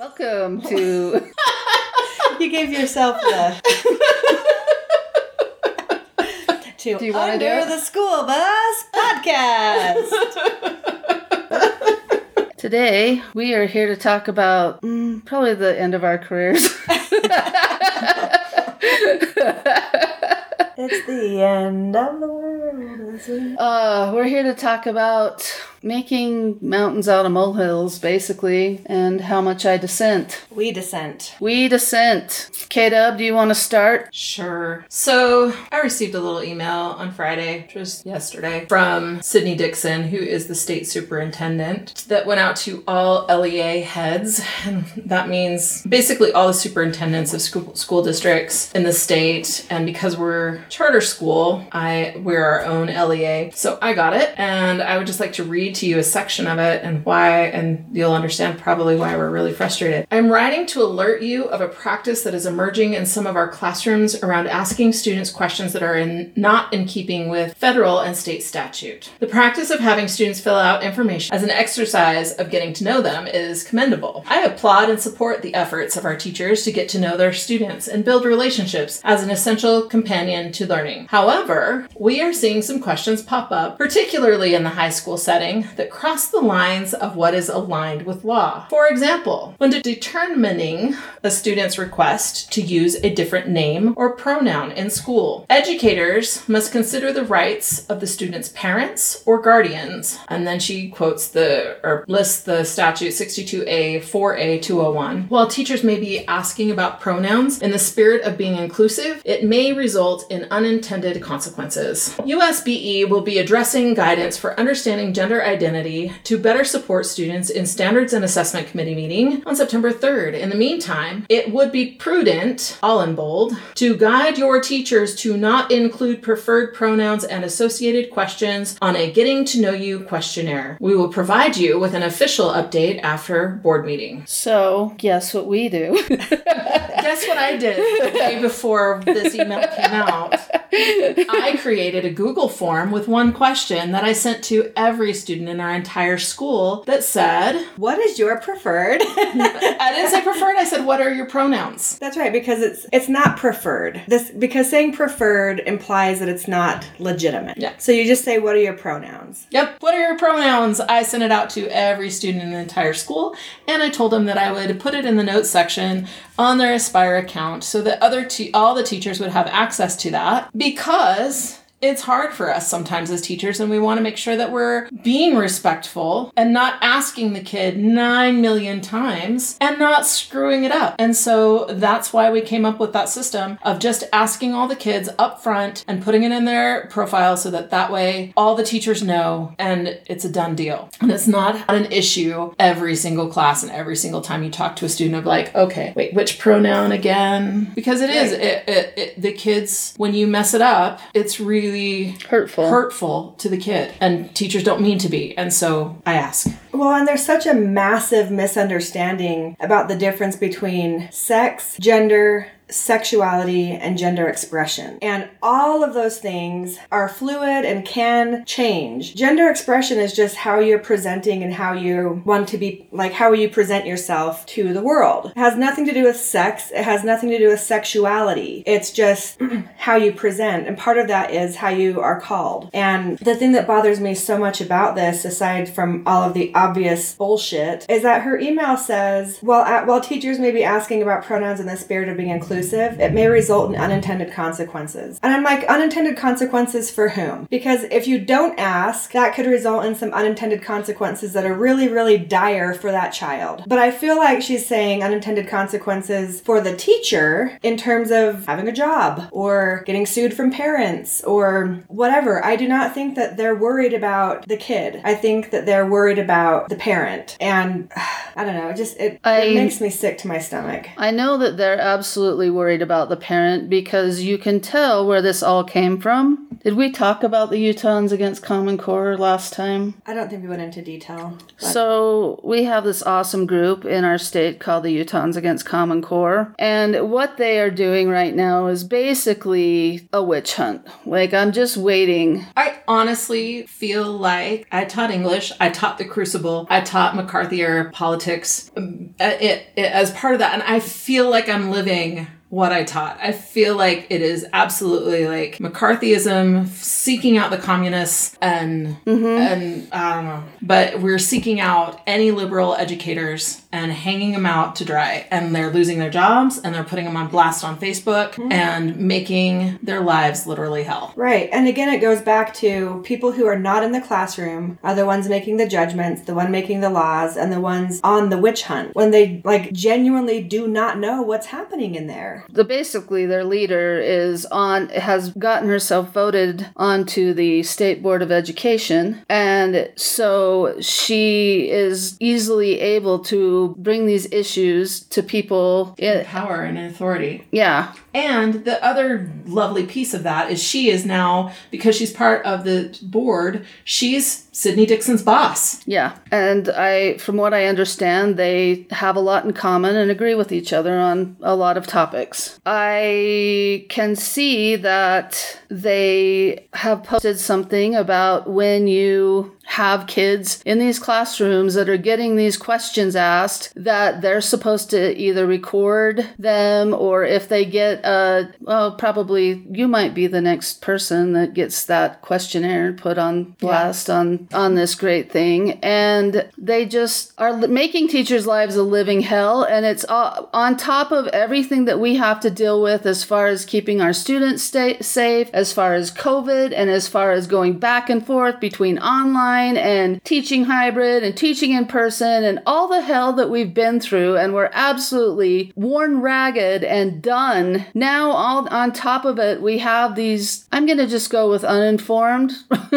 Welcome to. you gave yourself the. to Do you do Under it? the School Bus podcast. Today, we are here to talk about mm, probably the end of our careers. it's the end of the world. isn't it? uh, we're here to talk about making mountains out of molehills, basically, and how much I dissent. We dissent. We dissent. K Dub, do you want to start? Sure. So I received a little email on Friday, which was yesterday, from Sydnee Dickson, who is the state superintendent, that went out to all LEA heads. And that means basically all the superintendents of school, school districts in the state. And because we're charter school, I we're our own LEA. So I got it. And I would just like to read to you a section of it and why, and you'll understand probably why we're really frustrated. I'm writing to alert you of a practice that is emerging in some of our classrooms around asking students questions that are in, not in keeping with federal and state statute. The practice of having students fill out information as an exercise of getting to know them is commendable. I applaud and support the efforts of our teachers to get to know their students and build relationships as an essential companion to learning. However, we are seeing some questions pop up, particularly in the high school setting, that cross the lines of what is aligned with law. For example, when determining a student's request to use a different name or pronoun in school, educators must consider the rights of the student's parents or guardians. And then she quotes the or lists the statute 62A 4A 201. While teachers may be asking about pronouns in the spirit of being inclusive, it may result in unintended consequences. USBE will be addressing guidance for understanding gender identity to better support students in Standards and Assessment Committee meeting on September 3rd. In the meantime, it would be prudent, all in bold, to guide your teachers to not include preferred pronouns and associated questions on a getting to know you questionnaire. We will provide you with an official update after board meeting. So, guess what we do? Guess what I did the day before this email came out? I created a Google form with one question that I sent to every student in our entire school that said, What is your preferred? I didn't say preferred, I said, what are your pronouns? That's right, because it's it's not preferred. This because saying preferred implies that it's not legitimate. Yeah. So you just say, "What are your pronouns?" Yep, what are your pronouns? I sent it out to every student in the entire school, and I told them that I would put it in the notes section on their Aspire account so that other te- all the teachers would have access to that because it's hard for us sometimes as teachers, and we want to make sure that we're being respectful and not asking the kid nine million times and not screwing it up. And so that's why we came up with that system of just asking all the kids up front and putting it in their profile so that that way all the teachers know and it's a done deal. And it's not an issue every single class and every single time you talk to a student of like, okay, wait, which pronoun again? Because it is, it, it, it, the kids, when you mess it up, it's really Hurtful. hurtful to the kid and teachers don't mean to be and so i ask Well, and there's such a massive misunderstanding about the difference between sex, gender, sexuality, and gender expression. And all of those things are fluid and can change. Gender expression is just how you're presenting and how you want to be, like how you present yourself to the world. It has nothing to do with sex, it has nothing to do with sexuality. It's just how you present. And part of that is how you are called. And the thing that bothers me so much about this, aside from all of the obvious bullshit, is that her email says, while, while teachers may be asking about pronouns in the spirit of being inclusive, it may result in unintended consequences. And I'm like, unintended consequences for whom? Because if you don't ask, that could result in some unintended consequences that are really, really dire for that child. But I feel like she's saying unintended consequences for the teacher in terms of having a job or getting sued from parents or whatever. I do not think that they're worried about the kid. I think that they're worried about the parent. And I don't know, it just it, I- it makes me sick to my stomach. I know that they're absolutely really worried about the parent because you can tell where this all came from. Did we talk about the Utahns against Common Core last time? I don't think we went into detail. but- So we have this awesome group in our state called the Utahns Against Common Core. And what they are doing right now is basically a witch hunt. Like I'm just waiting. I honestly feel like I taught English, I taught the Crucible, I taught McCarthy era politics um, it, it, as part of that, and I feel like I'm living what I taught. I feel like it is absolutely like McCarthyism, seeking out the communists, and mm-hmm. and I don't know, but we're seeking out any liberal educators and hanging them out to dry, and they're losing their jobs, and they're putting them on blast on Facebook, mm-hmm. and making their lives literally hell. Right. And again, it goes back to people who are not in the classroom are the ones making the judgments, the one making the laws, and the ones on the witch hunt when they like genuinely do not know what's happening in there. The basically their leader is on has gotten herself voted onto the state board of education and so she is easily able to bring these issues to people. It, Power and authority. yeah. And the other lovely piece of that is she is now, because she's part of the board, she's Sydnee Dickson's boss. Yeah, and I, from what I understand, they have a lot in common and agree with each other on a lot of topics. I can see that they have posted something about when you have kids in these classrooms that are getting these questions asked that they're supposed to either record them or if they get a well probably you might be the next person that gets that questionnaire put on blast on on this great thing and they just are making teachers lives a living hell and it's on top of everything that we have to deal with as far as keeping our students stay safe as far as covid and as far as going back and forth between online and teaching hybrid and teaching in person and all the hell that we've been through and we're absolutely worn ragged and done. Now all on top of it we have these i'm going to just go with uninformed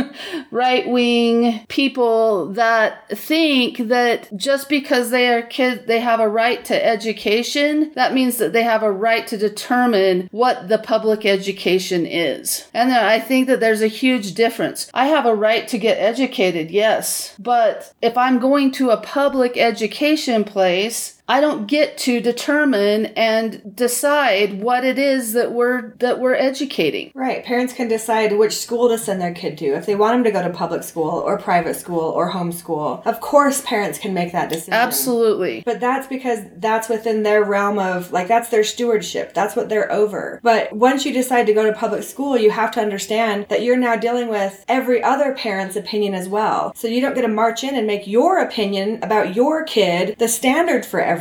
right wing people that think that just because they are kids they have a right to education that means that they have a right to determine what the public education is. And i think that there's a huge difference. I have a right to get educated yes but if i'm going to a public education place I don't get to determine and decide what it is that we're that we're educating. Right. Parents can decide which school to send their kid to. If they want them to go to public school or private school or homeschool, of course parents can make that decision. Absolutely. But that's because that's within their realm of, like, that's their stewardship. That's what they're over. But once you decide to go to public school, you have to understand that you're now dealing with every other parent's opinion as well. So you don't get to march in and make your opinion about your kid the standard for everyone.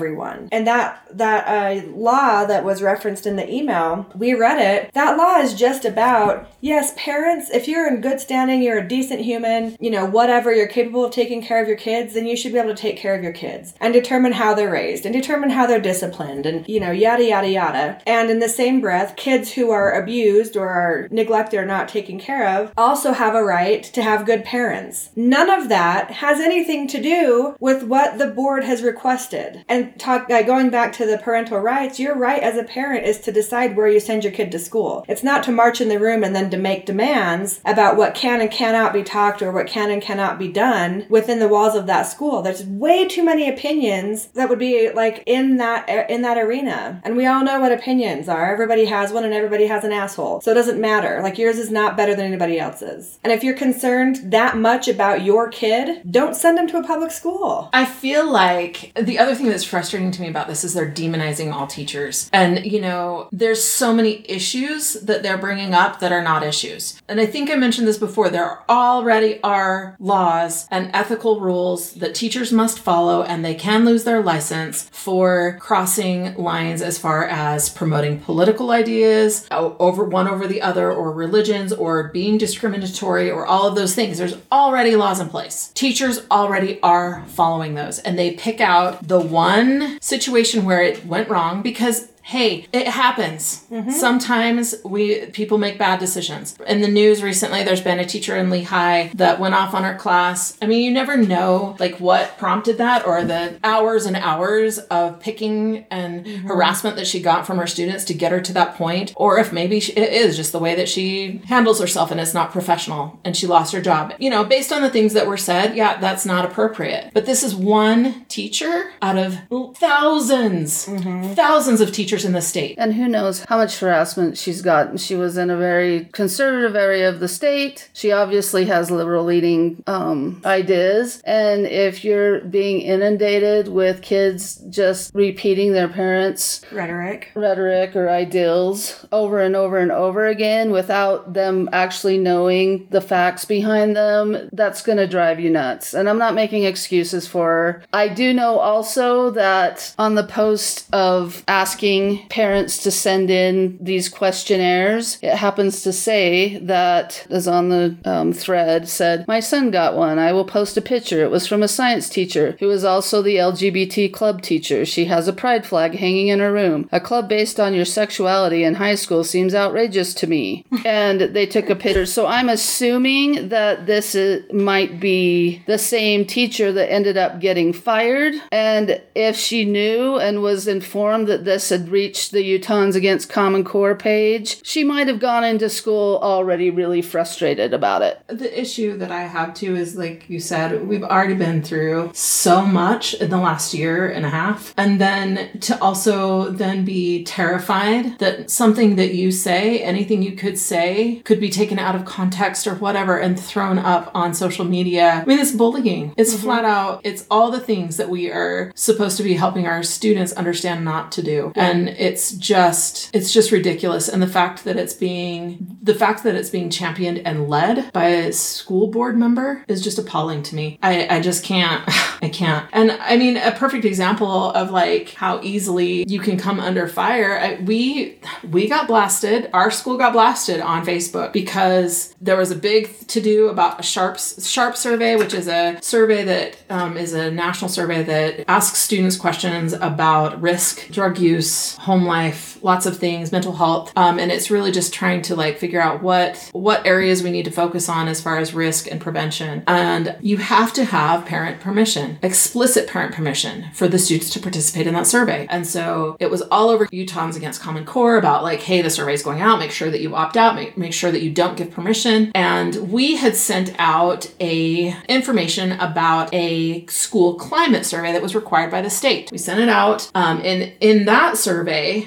And that, that uh, law that was referenced in the email, we read it. That law is just about, yes, parents, if you're in good standing, you're a decent human, you know, whatever, you're capable of taking care of your kids, then you should be able to take care of your kids and determine how they're raised and determine how they're disciplined and, you know, yada, yada, yada. And in the same breath, kids who are abused or are neglected or not taken care of also have a right to have good parents. None of that has anything to do with what the board has requested. And talk, uh, going back to the parental rights, your right as a parent is to decide where you send your kid to school. It's not to march in the room and then to make demands about what can and cannot be talked or what can and cannot be done within the walls of that school. There's way too many opinions that would be like in that in that arena. And we all know what opinions are. Everybody has one and everybody has an asshole. So it doesn't matter. Like yours is not better than anybody else's. And if you're concerned that much about your kid, don't send them to a public school. I feel like the other thing that's frustrating to me about this is they're demonizing all teachers. And, you know, there's so many issues that they're bringing up that are not issues. And I think I mentioned this before. There already are laws and ethical rules that teachers must follow, and they can lose their license for crossing lines as far as promoting political ideas over one over the other, or religions, or being discriminatory, or all of those things. There's already laws in place. Teachers already are following those, and they pick out the one situation where it went wrong because hey, it happens. Mm-hmm. Sometimes we people make bad decisions. In the news recently, there's been a teacher in Lehi that went off on her class. I mean, you never know like what prompted that or the hours and hours of picking and mm-hmm. harassment that she got from her students to get her to that point, or if maybe she, it is just the way that she handles herself and it's not professional and she lost her job. You know, based on the things that were said, yeah, that's not appropriate. But this is one teacher out of 1000s mm-hmm. thousands of teachers in the state. And who knows how much harassment she's gotten. She was in a very conservative area of the state. She obviously has liberal leading um, ideas. And if you're being inundated with kids just repeating their parents' Rhetoric. rhetoric or ideals over and over and over again without them actually knowing the facts behind them, that's going to drive you nuts. And I'm not making excuses for her. I do know also that on the post of asking parents to send in these questionnaires, it happens to say that, as on the um, thread, said, My son got one. I will post a picture. It was from a science teacher who is also the LGBT club teacher. She has a pride flag hanging in her room. A club based on your sexuality in high school seems outrageous to me. and they took a picture. So I'm assuming that this is, might be the same teacher that ended up getting fired. And if she knew and was informed that this had reached the Utahns Against Common Core page, she might have gone into school already really frustrated about it. The issue that I have too is like you said, we've already been through so much in the last year and a half. And then to also then be terrified that something that you say, anything you could say, could be taken out of context or whatever and thrown up on social media. I mean, it's bullying. It's mm-hmm. flat out, it's all the things that we are supposed to be helping our students understand not to do. And it's just, it's just ridiculous. And the fact that it's being, the fact that it's being championed and led by a school board member is just appalling to me. I, I just can't, I can't. And I mean, a perfect example of like how easily you can come under fire. I, we, we got blasted. Our school got blasted on Facebook because there was a big to do about a SHARP SHARP survey, which is a survey that um, is a national survey that asks students questions about risk, drug use, home life, lots of things, mental health, um, and it's really just trying to like figure out what what areas we need to focus on as far as risk and prevention. And you have to have parent permission, explicit parent permission for the students to participate in that survey. And so it was all over Utahns Against Common Core about like, hey, the survey's going out, make sure that you opt out, make, make sure that you don't give permission. And we had sent out a information about a school climate survey that was required by the state. We sent it out. Um, and in that survey,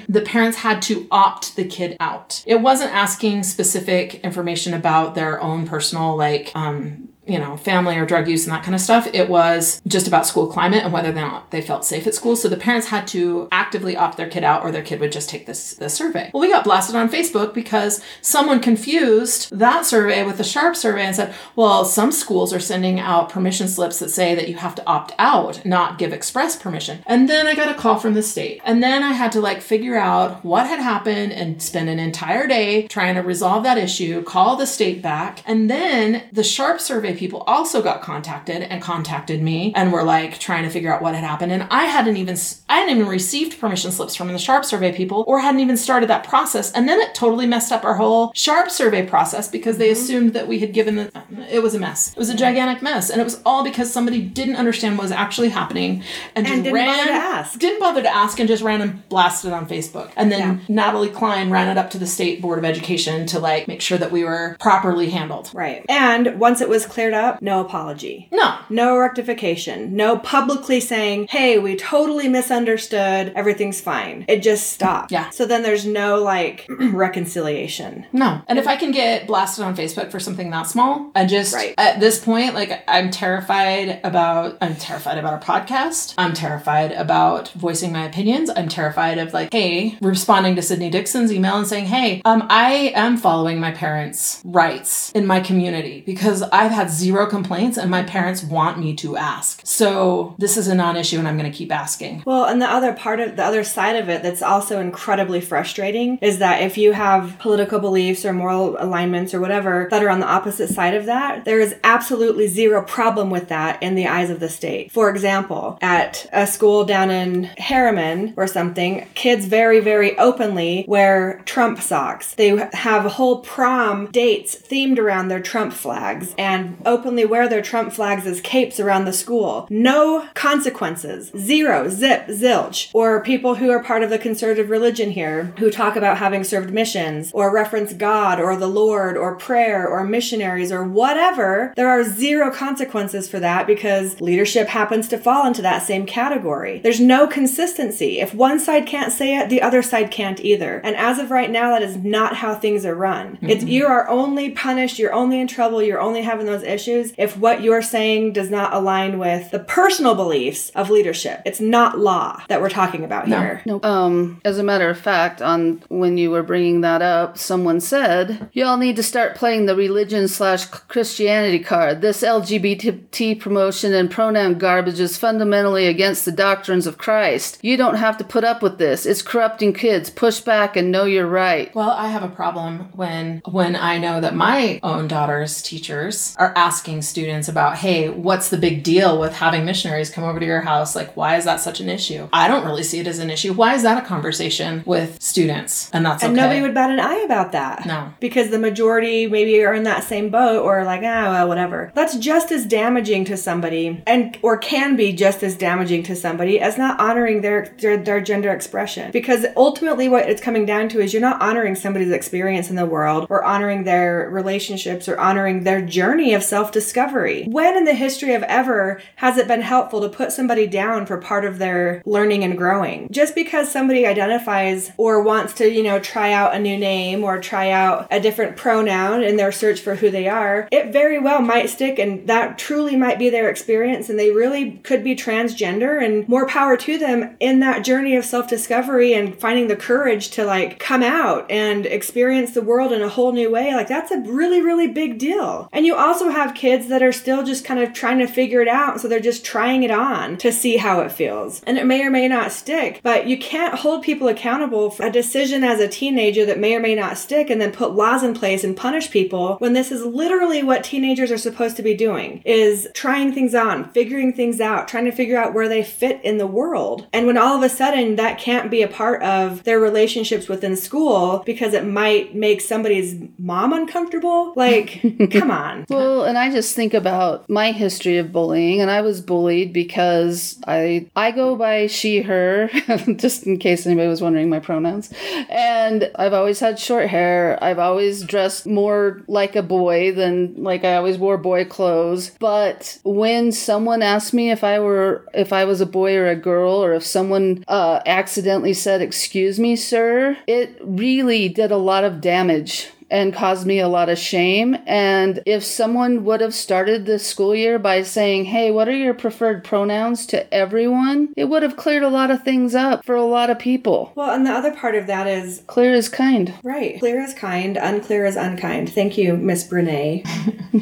the parents had to opt the kid out. It wasn't asking specific information about their own personal, like, um, you know, family or drug use and that kind of stuff. It was just about school climate and whether or not they felt safe at school. So the parents had to actively opt their kid out or their kid would just take this, this survey. Well, we got blasted on Facebook because someone confused that survey with the SHARP survey and said, well, some schools are sending out permission slips that say that you have to opt out, not give express permission. And then I got a call from the state. And then I had to like figure out what had happened and spend an entire day trying to resolve that issue, call the state back. And then the SHARP survey people also got contacted and contacted me and were like trying to figure out what had happened. And I hadn't even I hadn't even received permission slips from the SHARP survey people or hadn't even started that process. And then it totally messed up our whole SHARP survey process because they mm-hmm. assumed that we had given the it was a mess. It was a gigantic mess. And it was all because somebody didn't understand what was actually happening and, just didn't ran bother to ask. didn't bother to ask and just ran and blasted on Facebook. And then Natalie Cline ran it up to the state board of education to like make sure that we were properly handled. Right. And once it was cleared up, no apology. No, No rectification. No publicly saying, hey, we totally misunderstood. Understood, everything's fine. It just stopped. Yeah. So then there's no like reconciliation. No. And if I can get blasted on Facebook for something that small, I just Right. at this point, like I'm terrified about I'm terrified about a podcast. I'm terrified about voicing my opinions. I'm terrified of like, hey, responding to Sydnee Dickson's email and saying, hey, um, I am following my parents' rights in my community because I've had zero complaints and my parents want me to ask. So this is a non issue and I'm going to keep asking. Well, and the other part of the other side of it that's also incredibly frustrating is that if you have political beliefs or moral alignments or whatever that are on the opposite side of that, there is absolutely zero problem with that in the eyes of the state. For example, at a school down in Herriman or something, kids very, very openly wear Trump socks. They have whole prom dates themed around their Trump flags and openly wear their Trump flags as capes around the school. No consequences. Zero, zip, zilch. Or people who are part of the conservative religion here who talk about having served missions or reference God or the Lord or prayer or missionaries or whatever. There are zero consequences for that because leadership happens to fall into that same category. There's no consistency. If one side can't say it, the other side can't either. And as of right now, that is not how things are run. It's mm-hmm. you are only punished, you're only in trouble, you're only having those issues if what you're saying does not align with the personal beliefs of leadership. It's not law that we're talking about here. Um, as a matter of fact, on when you were bringing that up, someone said y'all need to start playing the religion slash Christianity card. This LGBT promotion and pronoun garbage is fundamentally against the doctrines of Christ. You don't have to put up with this. It's corrupting kids. Push back and know you're right. Well, I have a problem when when I know that my own daughter's teachers are asking students about, "Hey, what's the big deal with having missionaries come over to your house? Like, why is that such an issue?" I don't really see it as an issue. Why is that a conversation with students? And that's And okay. nobody would bat an eye about that. No. Because the majority maybe are in that same boat or like, ah, well, whatever. That's just as damaging to somebody and or can be just as damaging to somebody as not honoring their, their their gender expression. Because ultimately what it's coming down to is you're not honoring somebody's experience in the world or honoring their relationships or honoring their journey of self-discovery. When in the history of ever has it been helpful to put somebody down for part of their learning and growing? Just because somebody identifies or wants to, you know, try out a new name or try out a different pronoun in their search for who they are, it very well might stick and that truly might be their experience and they really could be transgender and more power to them in that journey of self-discovery and finding the courage to like come out and experience the world in a whole new way. Like that's a really really big deal. And you also have kids that are still just kind of trying to figure it out so they're just trying it on to see how it feels. And it may or may not stick, but you can't hold people accountable for a decision as a teenager that may or may not stick and then put laws in place and punish people when this is literally what teenagers are supposed to be doing is trying things on, figuring things out, trying to figure out where they fit in the world. And when all of a sudden that can't be a part of their relationships within school because it might make somebody's mom uncomfortable, like come on. Well, and I just think about my history of bullying, and I was bullied because I I go by she her, just in case anybody was wondering my pronouns. And I've always had short hair. I've always dressed more like a boy than like I always wore boy clothes. But when someone asked me if I were if I was a boy or a girl, or if someone uh, accidentally said "Excuse me, sir," it really did a lot of damage and caused me a lot of shame. And if someone would have started the school year by saying, Hey, what are your preferred pronouns to everyone? It would have cleared a lot of things up for a lot of people. Well, and the other part of that is Clear is kind. Right. Clear is kind, unclear is unkind. Thank you, Miss Brene.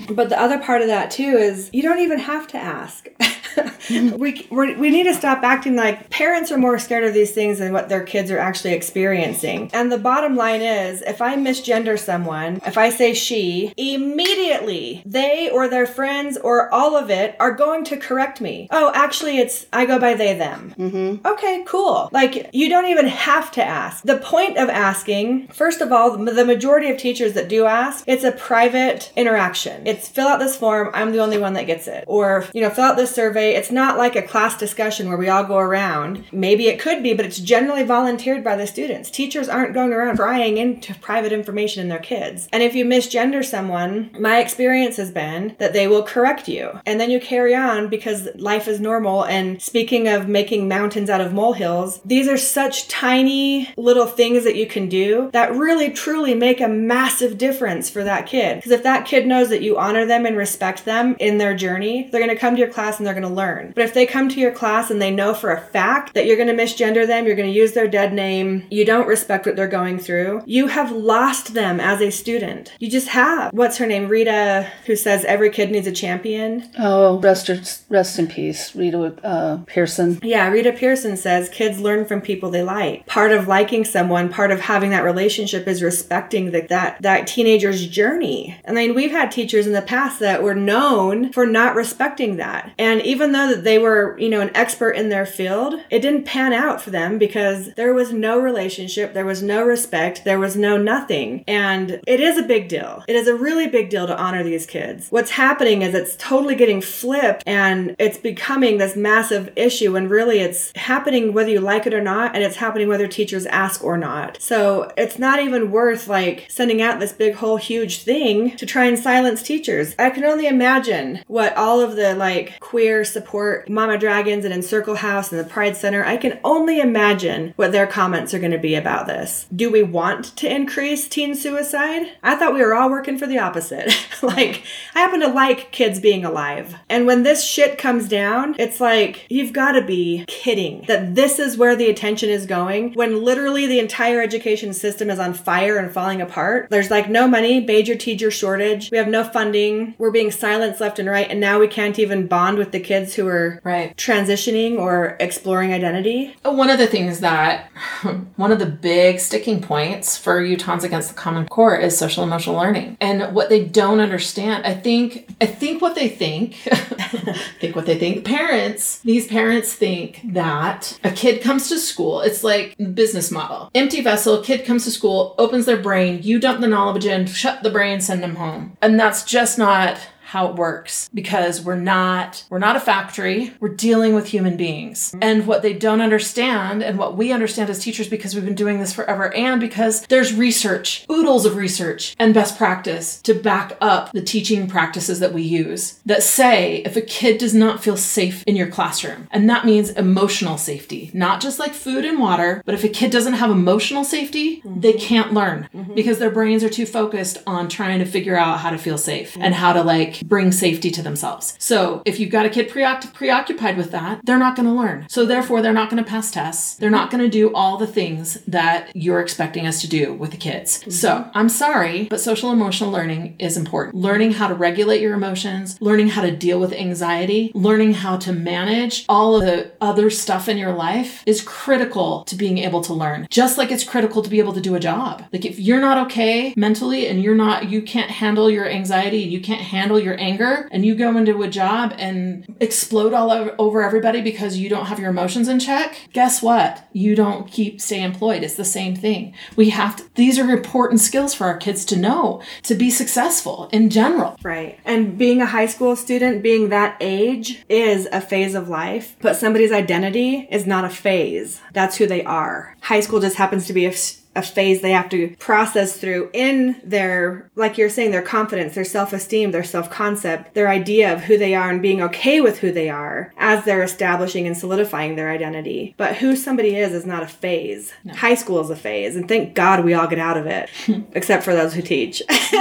but the other part of that too is you don't even have to ask. we we're, need to stop acting like parents are more scared of these things than what their kids are actually experiencing. And the bottom line is, if I misgender someone, if I say she, immediately they or their friends or all of it are going to correct me. Oh, actually, it's I go by they them. Mm-hmm. Okay, cool. Like you don't even have to ask. The point of asking, first of all, the majority of teachers that do ask, it's a private interaction. It's fill out this form. I'm the only one that gets it, or you know, fill out this survey. It's not like a class discussion where we all go around. Maybe it could be, but it's generally volunteered by the students. Teachers aren't going around prying into private information in their kids. And if you misgender someone, my experience has been that they will correct you. And then you carry on because life is normal. And speaking of making mountains out of molehills, these are such tiny little things that you can do that really truly make a massive difference for that kid. Because if that kid knows that you honor them and respect them in their journey, they're going to come to your class and they're going to learn. But if they come to your class and they know for a fact that you're going to misgender them, you're going to use their dead name, you don't respect what they're going through, you have lost them as a student. You just have. What's her name? Rita, who says every kid needs a champion. Oh, rest, rest in peace, Rita uh, Pierson. Yeah, Rita Pierson says kids learn from people they like. Part of liking someone, part of having that relationship is respecting the, that that teenager's journey. I mean, we've had teachers in the past that were known for not respecting that. And even though that they were, you know, an expert in their field, it didn't pan out for them because there was no relationship, there was no respect, there was no nothing. And it is a big deal. It is a really big deal to honor these kids. What's happening is it's totally getting flipped and it's becoming this massive issue and really it's happening whether you like it or not and it's happening whether teachers ask or not. So it's not even worth like sending out this big whole huge thing to try and silence teachers. I can only imagine what all of the like queer support Mama Dragons and Encircle House and the Pride Center, I can only imagine what their comments are going to be about this. Do we want to increase teen suicide? I thought we were all working for the opposite. like, I happen to like kids being alive. And when this shit comes down, it's like, you've got to be kidding that this is where the attention is going when literally the entire education system is on fire and falling apart. There's like no money, major teacher shortage. We have no funding. We're being silenced left and right. And now we can't even bond with the kids who are right. transitioning or exploring identity. Uh, one of the things that, one of the big sticking points for Utahns Against the Common Core is social emotional learning. And what they don't understand, I think, I think what they think, think what they think, parents, these parents think that a kid comes to school, it's like business model. Empty vessel, kid comes to school, opens their brain, you dump the knowledge in, shut the brain, send them home. And that's just not how it works because we're not we're not a factory we're dealing with human beings and what they don't understand and what we understand as teachers because we've been doing this forever and because there's research oodles of research and best practice to back up the teaching practices that we use that say if a kid does not feel safe in your classroom and that means emotional safety not just like food and water but if a kid doesn't have emotional safety mm-hmm. they can't learn mm-hmm. because their brains are too focused on trying to figure out how to feel safe mm-hmm. and how to like bring safety to themselves. So if you've got a kid preoccupied with that, they're not going to learn. So therefore, they're not going to pass tests. They're not going to do all the things that you're expecting us to do with the kids. Mm-hmm. So I'm sorry, but social emotional learning is important. Learning how to regulate your emotions, learning how to deal with anxiety, learning how to manage all of the other stuff in your life is critical to being able to learn. Just like it's critical to be able to do a job. Like if you're not okay mentally and you're not, you can't handle your anxiety, you can't handle your anger and you go into a job and explode all over everybody because you don't have your emotions in check, guess what? You don't keep stay employed. It's the same thing. We have to, these are important skills for our kids to know to be successful in general. Right. And being a high school student, being that age is a phase of life, but somebody's identity is not a phase. That's who they are. High school just happens to be a a phase they have to process through in their, like you're saying, their confidence, their self esteem, their self concept, their idea of who they are and being okay with who they are as they're establishing and solidifying their identity. But who somebody is is not a phase. No. High school is a phase, and thank God we all get out of it, except for those who teach.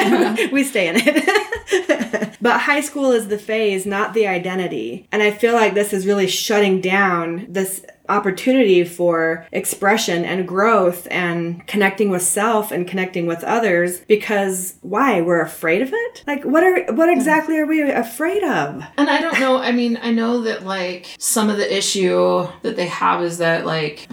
we stay in it. but high school is the phase, not the identity. And I feel like this is really shutting down this opportunity for expression and growth and connecting with self and connecting with others because why? We're afraid of it? Like what are what exactly are we afraid of? And i don't know i mean i know that like some of the issue that they have is that like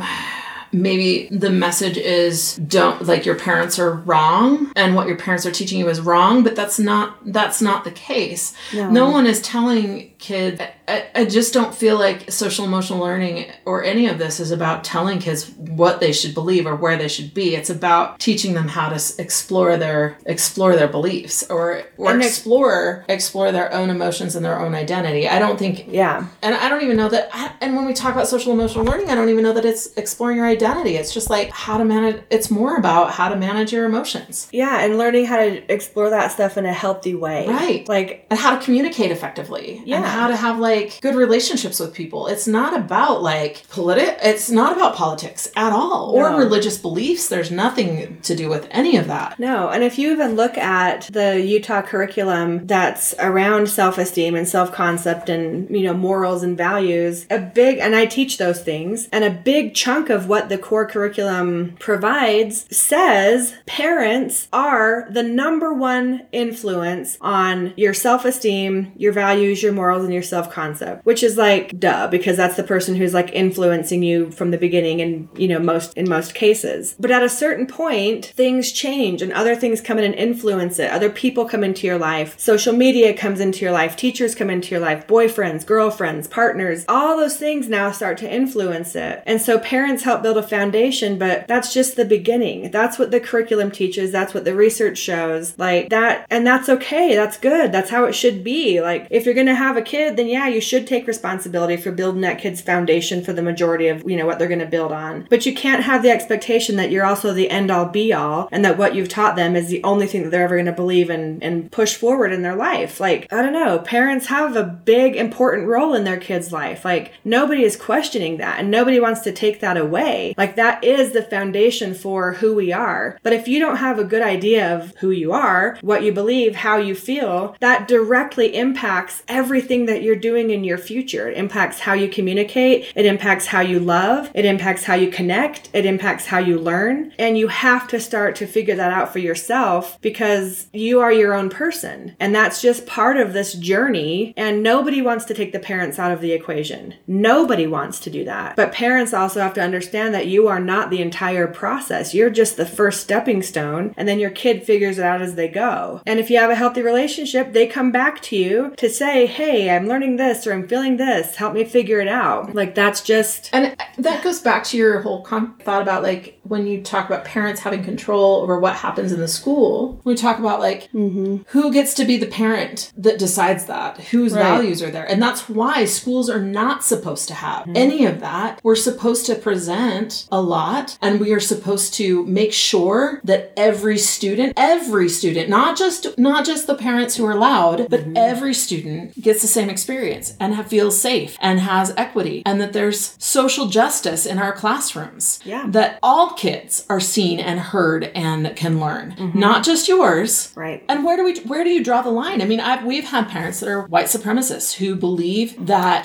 maybe the message is don't like your parents are wrong and what your parents are teaching you is wrong but that's not that's not the case. No, no one is telling kids I, I just don't feel like social emotional learning or any of this is about telling kids what they should believe or where they should be. It's about teaching them how to explore their explore their beliefs or or and explore explore their own emotions and their own identity. I don't think yeah. And I don't even know that and when we talk about social emotional learning, I don't even know that it's exploring your identity. It's just like how to manage it's more about how to manage your emotions. Yeah, and learning how to explore that stuff in a healthy way. Right. Like and how to communicate effectively. Yeah. How to have like good relationships with people. It's not about like politi- it's not about politics at all or No. religious beliefs. There's nothing to do with any of that. No, and if you even look at the Utah curriculum that's around self-esteem and self-concept and, you know, morals and values, a big and I teach those things, and a big chunk of what the core curriculum provides says parents are the number one influence on your self-esteem, your values, your morals and your self-concept, which is like duh because that's the person who's like influencing you from the beginning and, you know, most in most cases. But at a certain point, things change and other things come in and influence it. Other people come into your life. Social media comes into your life. Teachers come into your life. Boyfriends, girlfriends, partners. All those things now start to influence it. And so parents help build a foundation, but that's just the beginning. That's what the curriculum teaches. That's what the research shows. Like that, and that's okay. That's good. That's how it should be. Like if you're going to have a kid, then yeah, you should take responsibility for building that kid's foundation for the majority of, you know, what they're going to build on. But you can't have the expectation that you're also the end all be all and that what you've taught them is the only thing that they're ever going to believe and, and push forward in their life. Like, I don't know, parents have a big, important role in their kid's life. Like, nobody is questioning that and nobody wants to take that away. Like, that is the foundation for who we are. But if you don't have a good idea of who you are, what you believe, how you feel, that directly impacts everything that you're doing in your future. It impacts how you communicate, it impacts how you love, it impacts how you connect, it impacts how you learn. And you have to start to figure that out for yourself because you are your own person. And that's just part of this journey. And nobody wants to take the parents out of the equation. Nobody wants to do that. But parents also have to understand that you are not the entire process. You're just the first stepping stone. And then your kid figures it out as they go. And if you have a healthy relationship, they come back to you to say, Hey, I'm learning this or I'm feeling this. Help me figure it out. Like that's just And that goes back to your whole con- thought about like when you talk about parents having control over what happens in the school. We talk about like mm-hmm. who gets to be the parent that decides that, whose Right. values are there. And that's why schools are not supposed to have mm-hmm. any of that. We're supposed to present a lot and we are supposed to make sure that every student, every student, not just not just the parents who are loud, but mm-hmm. every student gets the same experience and ha- feels safe and has equity and that there's social justice in our classrooms. Yeah. That all kids are seen and heard and can learn, not just yours. right. And where do we where do you draw the line? I mean, I've, we've had parents that are white supremacists who believe that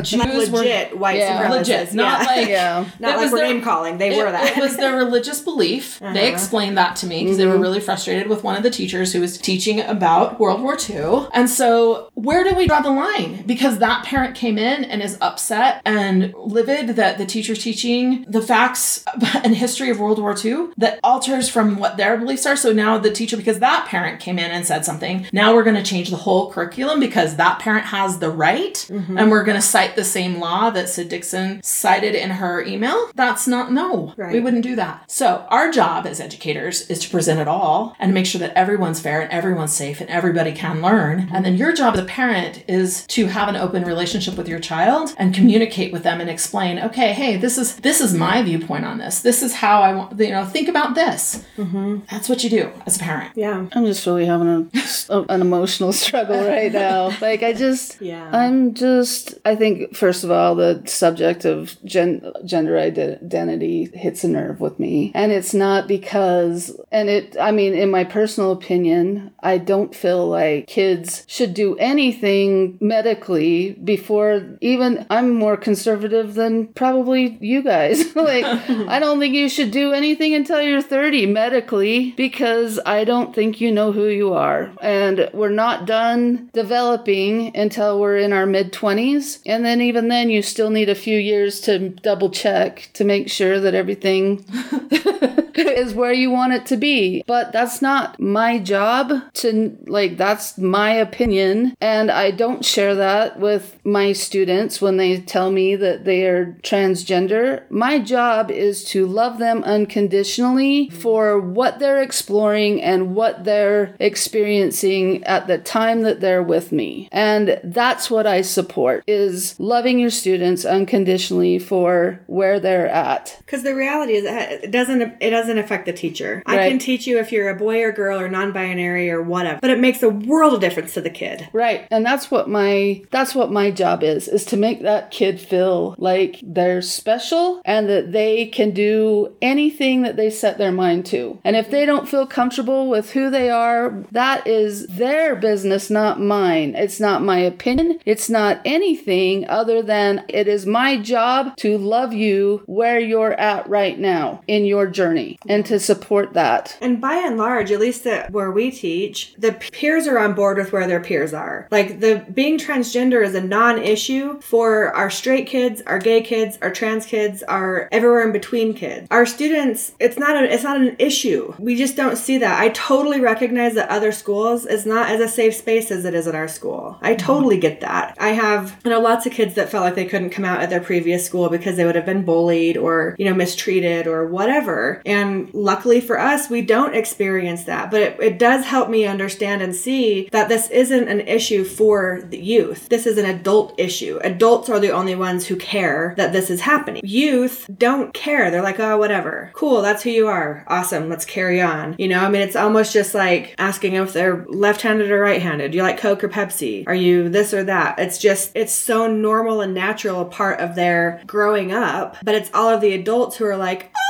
Jews were legit white Yeah. supremacists. legit, not yeah. like Yeah. it not like was we're their- name calling. They it, were that. Uh-huh. it was their religious belief. They explained that to me because they were really frustrated with one of the teachers who was teaching about World War II. And so, where do we draw the line? Because that parent came in and is upset and livid that the teacher's teaching the facts and history of World War II that alters from what their beliefs are. So now the teacher, because that parent came in and said something, now we're going to change the whole curriculum because that parent has the right Mm-hmm. and we're going to cite the same law that Sid Dickson cited in her email. That's not, no, Right. we wouldn't do that. So our job as educators is to present it all and make sure that everyone's fair and everyone's safe and everybody can learn. And then your job as a parent is to have an open relationship with your child and communicate with them and explain, okay, hey, this is this is my viewpoint on this. This is how I want, you know, think about this. Mm-hmm. That's what you do as a parent. yeah. I'm just really having a, a- an emotional struggle right now. Like I just, Yeah. I'm just. I think first of all, the subject of gen- gender identity hits a nerve with me, and it's not because, and it. I mean, in my personal opinion, I don't feel like kids should do anything medically before even. I'm more conservative than probably you guys. like, I don't think you should do anything until you're 30 medically because I don't think you know who you are. And we're not done developing until we're in our mid 20s. And then, even then, you still need a few years to double check to make sure that everything is where you want it to be. But that's not my job to, like, that's my opinion. And I don't share that with my students when they tell me that they are transgender. My job is to love them unconditionally for what they're exploring and what they're experiencing at the time that they're with me. And that's what I support is loving your students unconditionally for where they're at. Because the reality is, it doesn't it doesn't doesn't affect the teacher. I can teach you if you're a boy or girl or non-binary or whatever, but it makes a world of difference to the kid. Right. And that's what my that's what my job is is to make that kid feel like they're special and that they can do anything that they set their mind to. And if they don't feel comfortable with who they are, that is their business, not mine. It's not my opinion. It's not anything other than it is my job to love you where you're at right now in your journey and to support that. And by and large, at least at where we teach, the peers are on board with where their peers are. Like the being transgender is a non-issue for our straight kids, our gay kids, our trans kids, our everywhere in between kids. Our students, it's not a, it's not an issue. We just don't see that. I totally recognize that other schools is not as a safe space as it is at our school. I mm-hmm. totally get that. I have you know lots of kids that felt like they couldn't come out at their previous school because they would have been bullied or you know mistreated or whatever. And luckily for us, we don't experience that. But it, it does help me understand and see that this isn't an issue for the youth. This is an adult issue. Adults are the only ones who care that this is happening. Youth don't care. They're like, oh, whatever. Cool, that's who you are. Awesome, let's carry on. You know, I mean, it's almost just like asking if they're left handed or right handed. You like Coke or Pepsi? Are you this or that? It's just, it's so normal and natural a part of their growing up. But it's all of the adults who are like, oh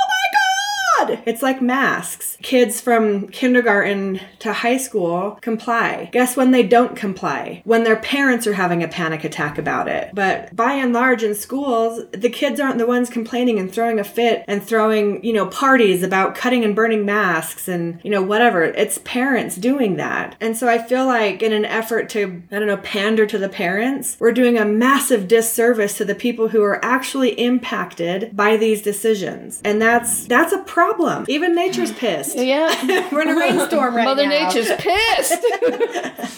God! It's like masks. Kids from kindergarten to high school comply. Guess when they don't comply? When their parents are having a panic attack about it. But by and large in schools, the kids aren't the ones complaining and throwing a fit and throwing, you know, parties about cutting and burning masks and, you know, whatever. It's parents doing that. And so I feel like in an effort to, I don't know, pander to the parents, we're doing a massive disservice to the people who are actually impacted by these decisions. And that's that's a problem. Even nature's pissed. Yeah. We're in a rainstorm right now. Mother now. Nature's pissed.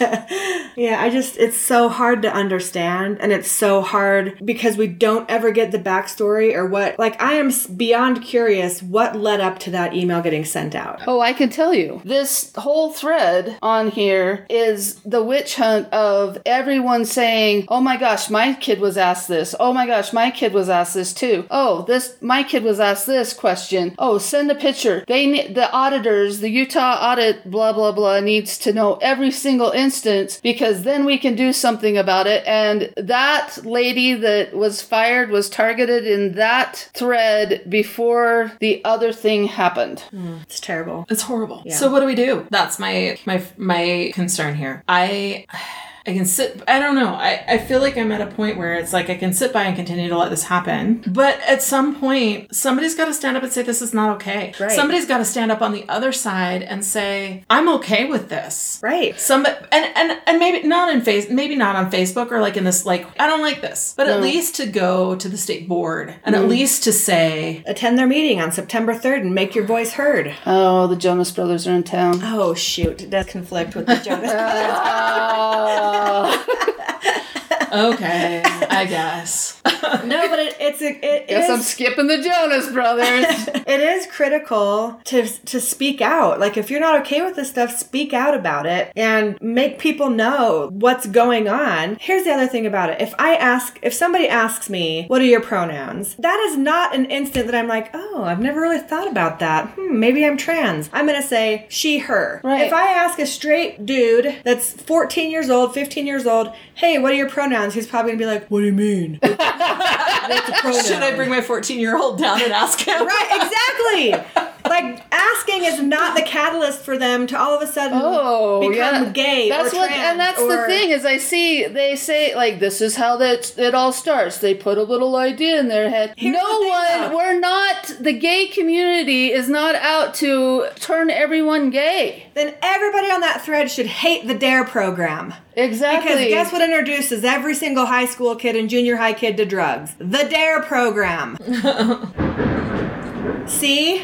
Yeah, I just, it's so hard to understand. And it's so hard because we don't ever get the backstory or what, like, I am beyond curious what led up to that email getting sent out. Oh, I can tell you. This whole thread on here is the witch hunt of everyone saying, "Oh my gosh, my kid was asked this. Oh my gosh, my kid was asked this too. Oh, this my kid was asked this question. Oh, send a picture. They ne- the auditors, the Utah audit blah blah blah needs to know every single instance because then we can do something about it." And that lady that was fired was targeted in that thread before the other thing happened. Mm, it's terrible. It's horrible. So what do we do? That's my my my concern here. I I can sit I don't know. I, I feel like I'm at a point where it's like I can sit by and continue to let this happen. But at some point, somebody's gotta stand up and say this is not okay. Right. Somebody's gotta stand up on the other side and say, I'm okay with this. Right. Some and and and maybe not in face maybe not on Facebook or like in this like I don't like this. But at least to go to the state board and at mm. least to say Attend their meeting on September 3rd and make your voice heard. Oh, the Jonas Brothers are in town. Oh, shoot. It does conflict with the Jonas. Oh. ハハハハ! Okay, I guess. no, but it, it's a, it Guess is- I'm skipping the Jonas Brothers. it is critical to to speak out. Like if you're not okay with this stuff, speak out about it and make people know what's going on. Here's the other thing about it. If I ask if somebody asks me, "What are your pronouns?" That is not an instant that I'm like, "Oh, I've never really thought about that. Hmm, maybe I'm trans." I'm going to say she her. Right. If I ask a straight dude that's 14 years old, 15 years old, "Hey, what are your pronouns?" He's probably going to be like, "What do you mean?" What's a pronoun? Should I bring my 14 year old down and ask him? Right, exactly. like asking is not the catalyst for them to all of a sudden Oh, become yeah. gay That's or what, trans and that's the thing is, I see they say like this is how that it all starts. They put a little idea in their head. Here's no the one, though. we're not. The gay community is not out to turn everyone gay. Then everybody on that thread should hate the Dare program. Exactly. Because guess what introduces every single high school kid and junior high kid to drugs? The Dare program. See?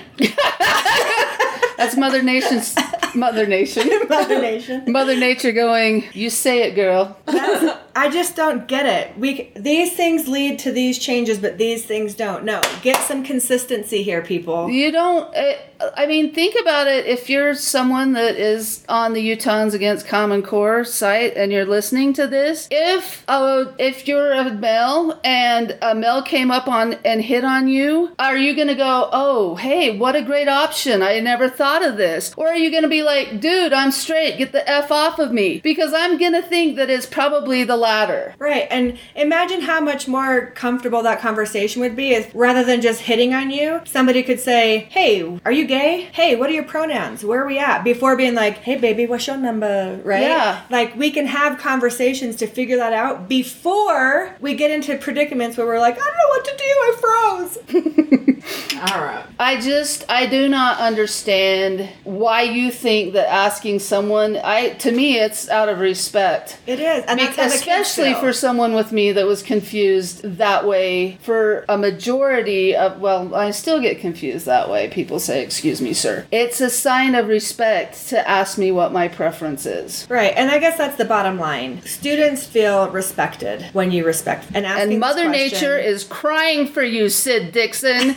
That's Mother Nation's Mother Nation. Mother Nation. Mother Nature going. You say it, girl. That's, I just don't get it. We these things lead to these changes, but these things don't. No, get some consistency here, people. You don't. It, I mean, think about it. If you're someone that is on the Utahns Against Common Core site and you're listening to this, if uh, if you're a male and a male came up on and hit on you, are you gonna go, "Oh, hey, what a great option! I never thought of this," or are you gonna be like, "Dude, I'm straight. Get the f off of me," because I'm gonna think that it's probably the latter. Right, and imagine how much more comfortable that conversation would be if rather than just hitting on you, somebody could say, "Hey, are you gay? Hey, what are your pronouns? Where are we at?" Before being like, "Hey, baby, what's your number?" Right? Yeah. Like we can have conversations to figure that out before we get into predicaments where we're like, "I don't know what to do. I froze." All right. I just I do not understand why you think that asking someone I to me it's out of respect. It is, and that's how the especially for someone with me that was confused that way for a majority of well i still get confused that way. People say excuse me sir. It's a sign of respect to ask me what my preference is. Right, and I guess that's the bottom line. Students feel respected when you respect and asking and mother nature is crying for you Sid Dickson.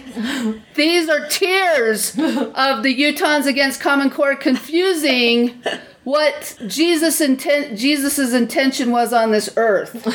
These are tears of the utahns against common core confusing what Jesus intent Jesus's intention was on this earth.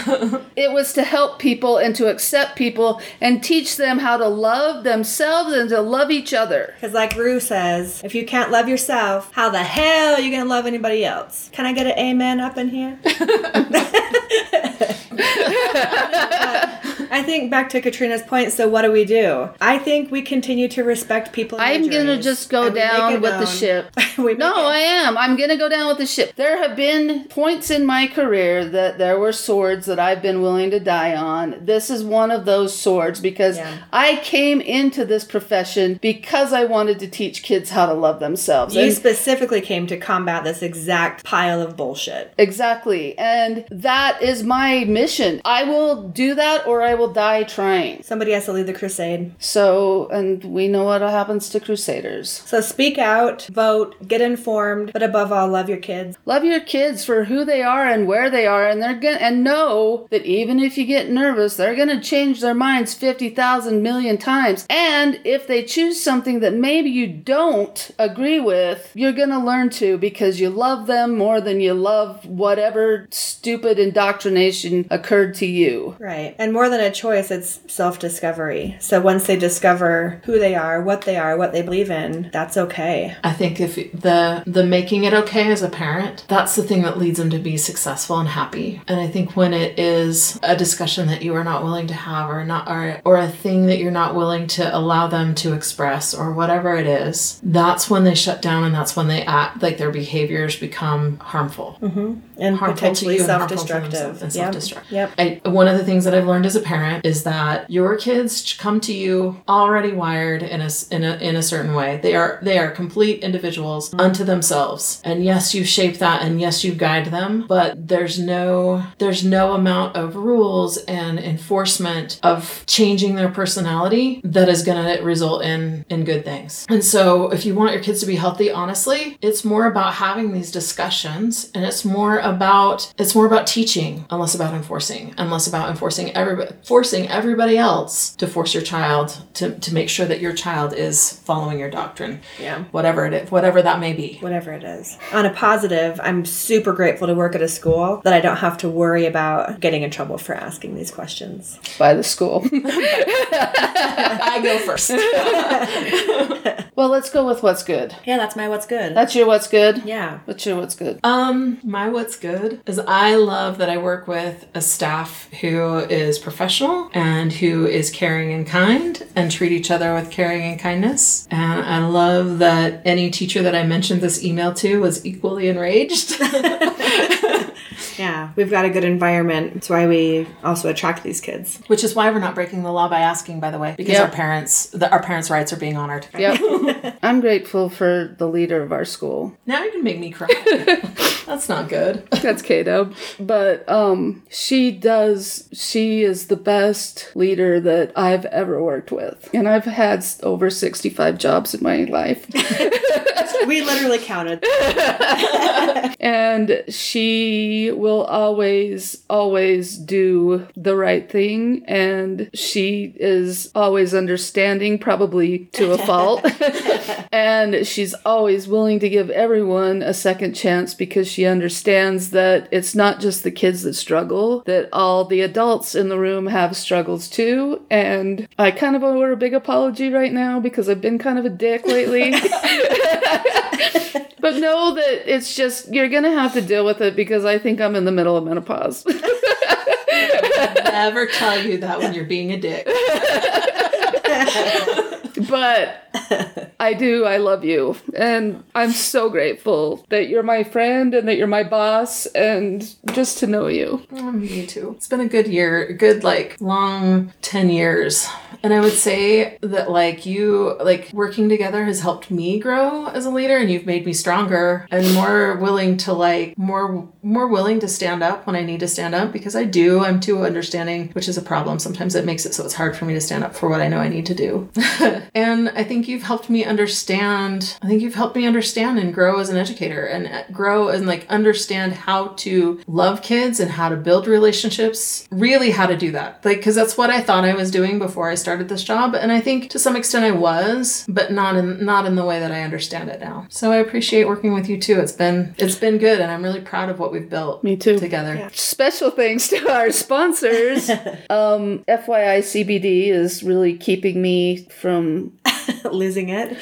it was to help people and to accept people and teach them how to love themselves and to love each other. Because, like Ru says, if you can't love yourself, how the hell are you going to love anybody else? Can I get an amen up in here? I think back to Katrina's point. So, what do we do? I think we continue to respect people. I'm gonna just go and we make down it with the ship. No, it- I am. I'm gonna go down with the ship. There have been points in my career that there were swords that I've been willing to die on. This is one of those swords because Yeah. I came into this profession because I wanted to teach kids how to love themselves. you And- specifically came to combat this exact pile of bullshit. Exactly. And that is my mission. I will do that or I will die trying. Somebody has to lead the crusade. So, and we know what happens to crusaders. So, speak out, vote, get informed, but above all, love your kids. Love your kids for who they are and where they are and they're to and know that even if you get nervous, they're going to change their minds 50,000 million times. And if they choose something that maybe you don't agree with, you're going to learn to because you love them more than you love whatever stupid indoctrination occurred to you. Right. And more than a choice, it's self discovery. So once they discover who they are, what they are, what they believe in, that's okay. I think if the the making it okay as a parent, that's the thing that leads them to be successful and happy. And I think when it is a discussion that you are not willing to have or not or or a thing that you're not willing to allow them to express or whatever it is, that's when they shut down and that's when they act like their behaviors become harmful. Mm-hmm. And Harmful to potentially you and self harmful to destructive. themselves and self-destruct. Yep. I, one of the things that I've learned as a parent is that your kids come to you already wired in a, in a in a certain way. They are they are complete individuals unto themselves. And yes, you shape that and yes, you guide them, but there's no there's no amount of rules and enforcement of changing their personality that is going to result in in good things. And so if you want your kids to be healthy, honestly, it's more about having these discussions and it's more about it's more about teaching and less about enforcing and less about enforcing everybody forcing everybody else to force your child to, to make sure that your child is following your doctrine. Yeah. Whatever it is, whatever that may be. Whatever it is. On a positive, I'm super grateful to work at a school that I don't have to worry about getting in trouble for asking these questions. By the school. I go first. well, let's go with what's good. Yeah, that's my what's good. That's your what's good? yeah. What's your what's good? Um, my what's good is I love that I work with a staff who is professional and who is caring and kind and treat each other with caring and kindness. And I love that any teacher that I mentioned this email to was equally enraged. Yeah. We've got a good environment. It's why we also attract these kids. Which is why we're not breaking the law by asking, by the way, because Yep. our parents, the, our parents' rights are being honored. Yep. I'm grateful for the leader of our school. Now you can make me cry. That's not good. That's Kato. But um she does she is the best leader that I've ever worked with. And I've had over 65 jobs in my life. We literally counted. and she will always always do the right thing and she is always understanding probably to a fault and she's always willing to give everyone a second chance because she understands that it's not just the kids that struggle that all the adults in the room have struggles too and i kind of owe her a big apology right now because i've been kind of a dick lately But know that it's just you're gonna have to deal with it because I think I'm in the middle of menopause. Never tell you that when you're being a dick. but I do, I love you. And I'm so grateful that you're my friend and that you're my boss and just to know you. Mm, Me too. It's been a good year, good like long 10 years. And I would say that like you like working together has helped me grow as a leader and you've made me stronger and more willing to like more more willing to stand up when I need to stand up because I do. I'm too understanding, which is a problem. Sometimes it makes it so it's hard for me to stand up for what I know I need to do. and I think you've helped me understand. I think you've helped me understand and grow as an educator and uh, grow and like understand how to love kids and how to build relationships. Really, how to do that. Like, because that's what I thought I was doing before I started this job, and I think to some extent I was, but not in not in the way that I understand it now. So I appreciate working with you too. It's been it's been good, and I'm really proud of what we've built. Me too. Together. Special thanks to our sponsors. um, FYI, CBD is really keeping me from Losing it.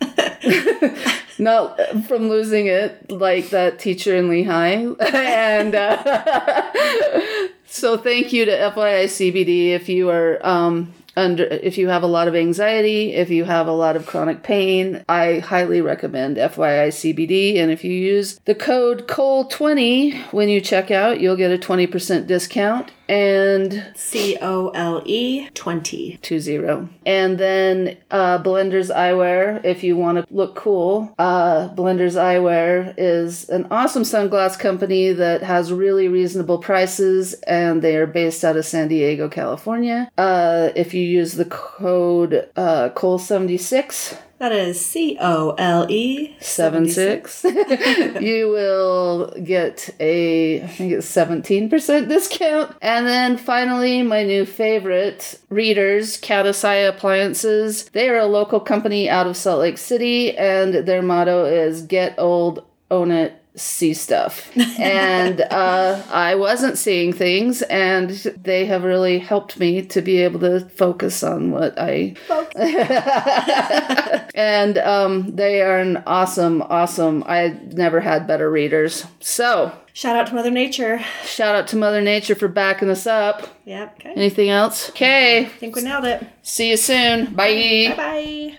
not from losing it like that teacher in Lehi. and uh, so thank you to FYI CBD if you are um, under if you have a lot of anxiety, if you have a lot of chronic pain, I highly recommend FYI CBD. And if you use the code COLE20 when you check out, you'll get a 20% discount. And C O L E 20. two zero. And then uh, Blender's Eyewear, if you want to look cool. Uh, Blender's Eyewear is an awesome sunglass company that has really reasonable prices, and they are based out of San Diego, California. Uh, if you use the code uh, Cole76, That is C O L E seven six, you will get a I think it's seventeen percent discount. And then finally, my new favorite readers, Catasai Appliances. They are a local company out of Salt Lake City, and their motto is "Get old, own it." See stuff, and uh, I wasn't seeing things, and they have really helped me to be able to focus on what I and um, they are an awesome, awesome. I never had better readers. So Shout out to Mother Nature. shout out to Mother Nature for backing us up. Yep. Okay. Anything else? Okay. I think we nailed it. See you soon. Bye. Bye bye.